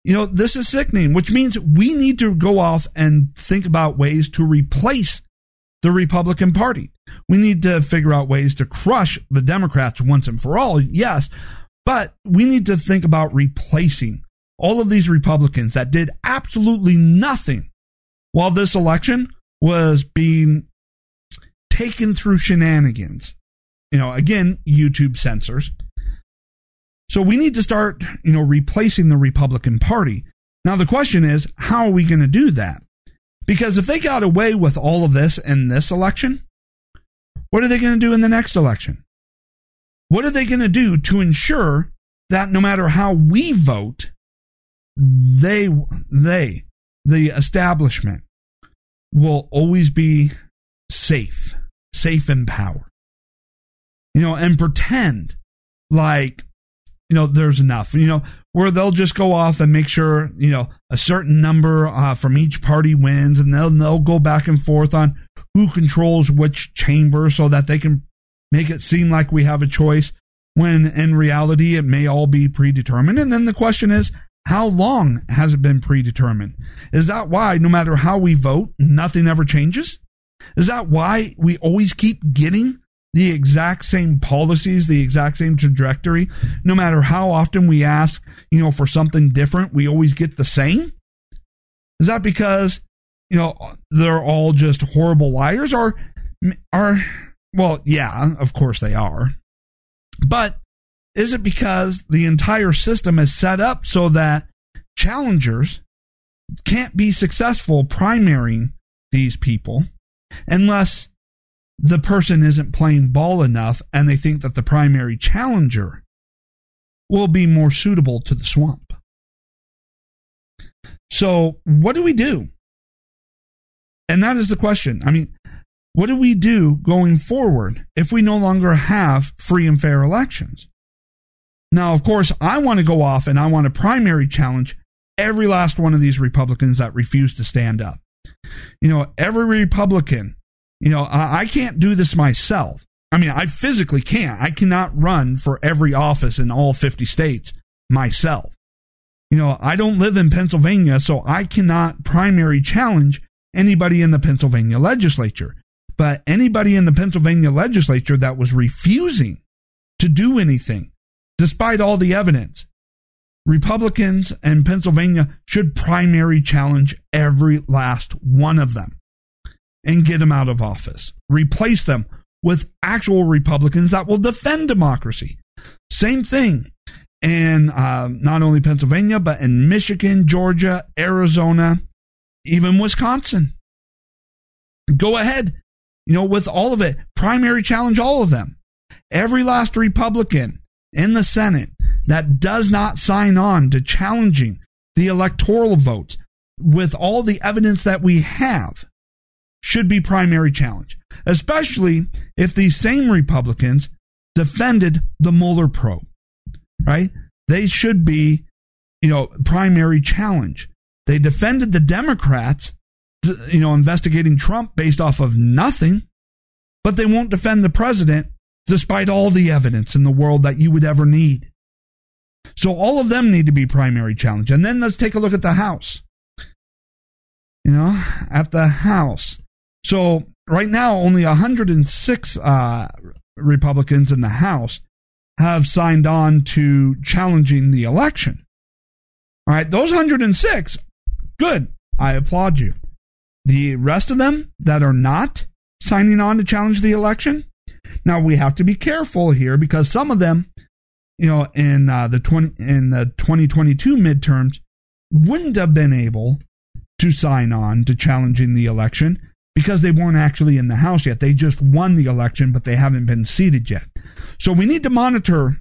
you know, this is sickening, which means we need to go off and think about ways to replace the Republican Party. We need to figure out ways to crush the Democrats once and for all, yes, but we need to think about replacing all of these Republicans that did absolutely nothing while this election was being taken through shenanigans. You know, again, YouTube censors. So we need to start, you know, replacing the Republican Party. Now the question is, how are we going to do that? Because if they got away with all of this in this election, what are they going to do in the next election? What are they going to do to ensure that no matter how we vote, they, they, the establishment will always be safe, safe in power. You know, and pretend like, you know, there's enough, you know, where they'll just go off and make sure, you know, a certain number uh, from each party wins and they'll, they'll go back and forth on who controls which chamber so that they can make it seem like we have a choice when in reality it may all be predetermined. And then the question is, how long has it been predetermined? Is that why no matter how we vote, nothing ever changes? Is that why we always keep getting the exact same policies, the exact same trajectory? No matter how often we ask, you know, for something different, we always get the same? Is that because, you know, they're all just horrible liars or are well, yeah, of course they are. But is it because the entire system is set up so that challengers can't be successful primarying these people unless the person isn't playing ball enough and they think that the primary challenger will be more suitable to the swamp? So, what do we do? And that is the question. I mean, what do we do going forward if we no longer have free and fair elections? Now, of course, I want to go off and I want to primary challenge every last one of these Republicans that refuse to stand up. You know, every Republican, you know, I, I can't do this myself. I mean, I physically can't. I cannot run for every office in all 50 states myself. You know, I don't live in Pennsylvania, so I cannot primary challenge anybody in the Pennsylvania legislature. But anybody in the Pennsylvania legislature that was refusing to do anything, despite all the evidence, Republicans in Pennsylvania should primary challenge every last one of them and get them out of office. Replace them with actual Republicans that will defend democracy. Same thing in uh, not only Pennsylvania, but in Michigan, Georgia, Arizona, even Wisconsin. Go ahead, you know, with all of it, primary challenge all of them. Every last Republican in the Senate that does not sign on to challenging the electoral vote with all the evidence that we have should be primary challenge, especially if these same Republicans defended the Mueller probe, right? They should be, you know, primary challenge. They defended the Democrats, you know, investigating Trump based off of nothing, but they won't defend the president despite all the evidence in the world that you would ever need. So all of them need to be primary challenge. And then let's take a look at the House. You know, at the House. So right now, only 106 uh, Republicans in the House have signed on to challenging the election. All right, those 106, good. I applaud you. The rest of them that are not signing on to challenge the election, now we have to be careful here because some of them, you know, in uh, the 20 in the 2022 midterms wouldn't have been able to sign on to challenging the election because they weren't actually in the House yet. They just won the election, but they haven't been seated yet. So we need to monitor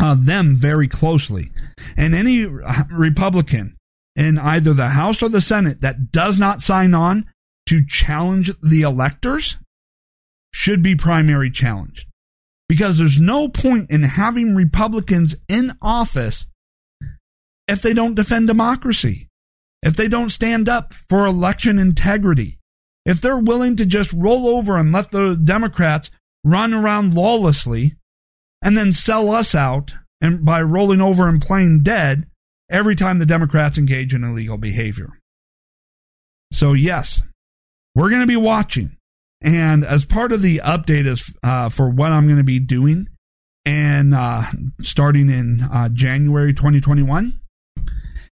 uh, them very closely. And any Republican in either the House or the Senate that does not sign on to challenge the electors should be primary challenged. Because there's no point in having Republicans in office if they don't defend democracy, if they don't stand up for election integrity, if they're willing to just roll over and let the Democrats run around lawlessly and then sell us out and by rolling over and playing dead every time the Democrats engage in illegal behavior. So, yes, we're going to be watching. And as part of the update is uh, for what I'm going to be doing, and uh, starting in uh, January 2021,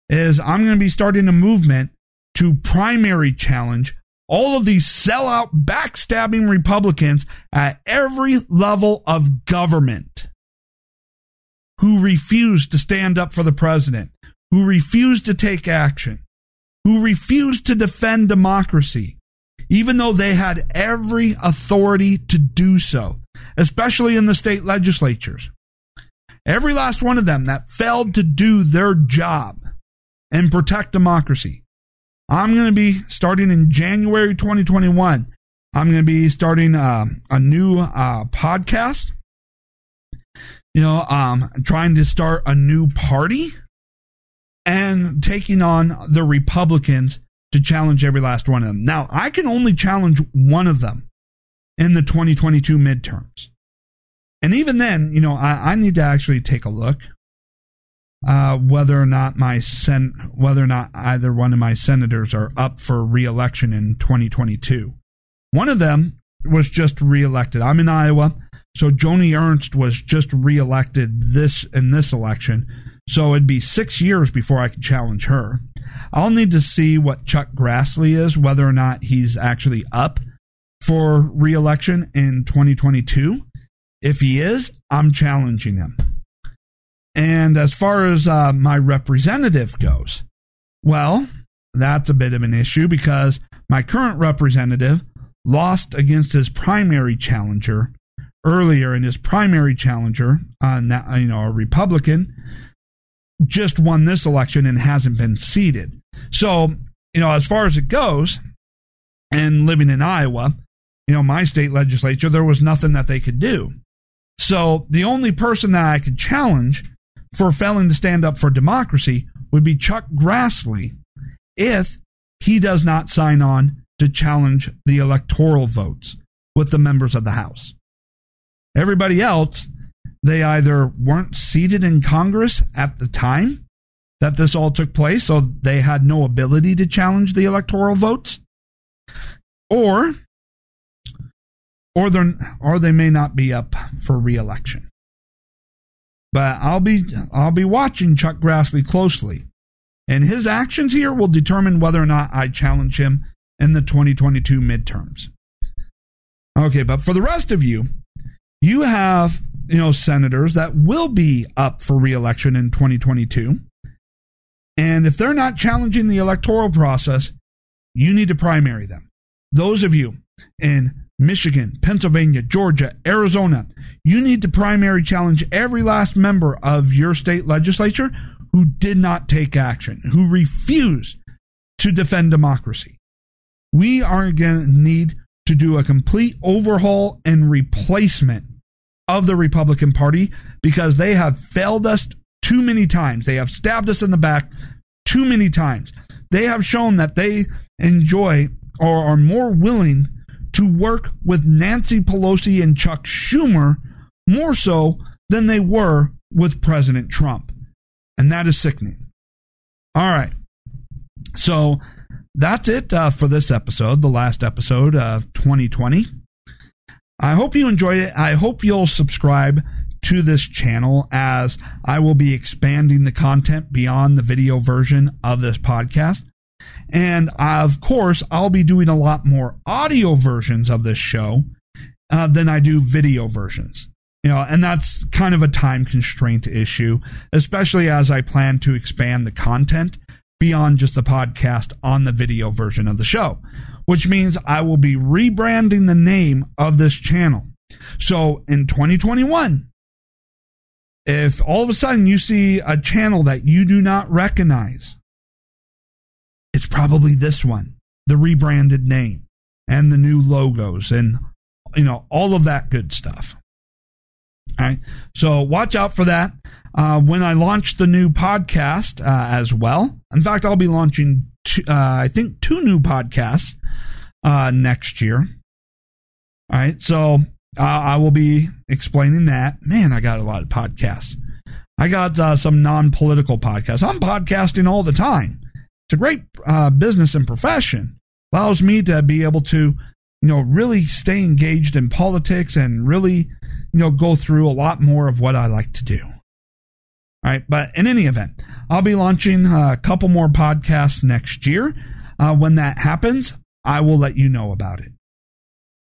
is I'm going to be starting a movement to primary challenge all of these sellout, backstabbing Republicans at every level of government who refuse to stand up for the president, who refuse to take action, who refuse to defend democracy, even though they had every authority to do so, especially in the state legislatures. Every last one of them that failed to do their job and protect democracy. I'm going to be starting in January 2021. I'm going to be starting uh, a new uh, podcast. You know, um, trying to start a new party and taking on the Republicans to challenge every last one of them. Now, I can only challenge one of them in the 2022 midterms. And even then, you know, I, I need to actually take a look uh, whether or not my sen- whether or not either one of my senators are up for reelection in 2022. One of them was just reelected. I'm in Iowa, so Joni Ernst was just reelected this in this election. So it'd be six years before I could challenge her. I'll need to see what Chuck Grassley is, whether or not he's actually up for reelection in 2022. If he is, I'm challenging him. And as far as uh, my representative goes, well, that's a bit of an issue because my current representative lost against his primary challenger earlier, and his primary challenger, uh, you know, a Republican, just won this election and hasn't been seated. So, you know, as far as it goes, and living in Iowa, you know, my state legislature, there was nothing that they could do. So the only person that I could challenge for failing to stand up for democracy would be Chuck Grassley if he does not sign on to challenge the electoral votes with the members of the House. Everybody else, they either weren't seated in Congress at the time that this all took place, so they had no ability to challenge the electoral votes, or or they or they may not be up for reelection. But I'll be I'll be watching Chuck Grassley closely, and his actions here will determine whether or not I challenge him in the 2022 midterms. Okay, but for the rest of you, you have you know senators that will be up for reelection in 2022, and if they're not challenging the electoral process, you need to primary them. Those of you in Michigan, Pennsylvania, Georgia, Arizona. You need to primary challenge every last member of your state legislature who did not take action, who refused to defend democracy. We are going to need to do a complete overhaul and replacement of the Republican Party because they have failed us too many times. They have stabbed us in the back too many times. They have shown that they enjoy or are more willing to work with Nancy Pelosi and Chuck Schumer more so than they were with President Trump. And that is sickening. All right. So that's it uh, for this episode, the last episode of 2020. I hope you enjoyed it. I hope you'll subscribe to this channel as I will be expanding the content beyond the video version of this podcast. And of course, I'll be doing a lot more audio versions of this show uh, than I do video versions. You know, and that's kind of a time constraint issue, especially as I plan to expand the content beyond just the podcast on the video version of the show, which means I will be rebranding the name of this channel. So in 2021, if all of a sudden you see a channel that you do not recognize, it's probably this one, the rebranded name and the new logos and you know all of that good stuff. All right, so watch out for that. Uh, when I launch the new podcast uh, as well. In fact, I'll be launching, two, uh, I think, two new podcasts uh, next year. All right, so uh, I will be explaining that. Man, I got a lot of podcasts. I got uh, some non political podcasts. I'm podcasting all the time it's a great uh, business and profession. Allows me to be able to, you know, really stay engaged in politics and really, you know, go through a lot more of what I like to do. All right, but in any event, I'll be launching a couple more podcasts next year. Uh, when that happens, I will let you know about it.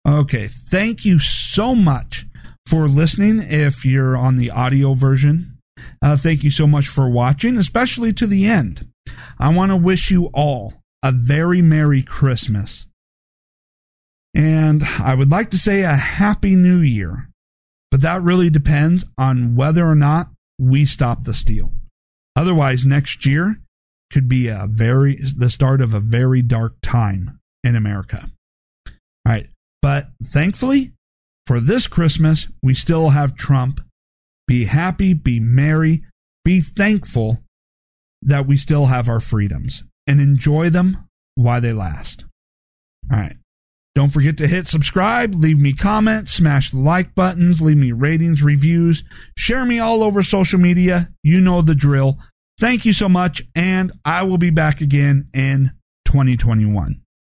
Okay, thank you so much for listening. If you're on the audio version, uh, thank you so much for watching, especially to the end. I want to wish you all a very Merry Christmas. And I would like to say a Happy New Year, but that really depends on whether or not we stop the steal. Otherwise, next year could be a very the start of a very dark time in America. All right, but thankfully for this Christmas, we still have Trump. Be happy, be merry, be thankful that we still have our freedoms and enjoy them while they last. All right. Don't forget to hit subscribe, leave me comments, smash the like buttons, leave me ratings, reviews, share me all over social media. You know the drill. Thank you so much, and I will be back again in 2021.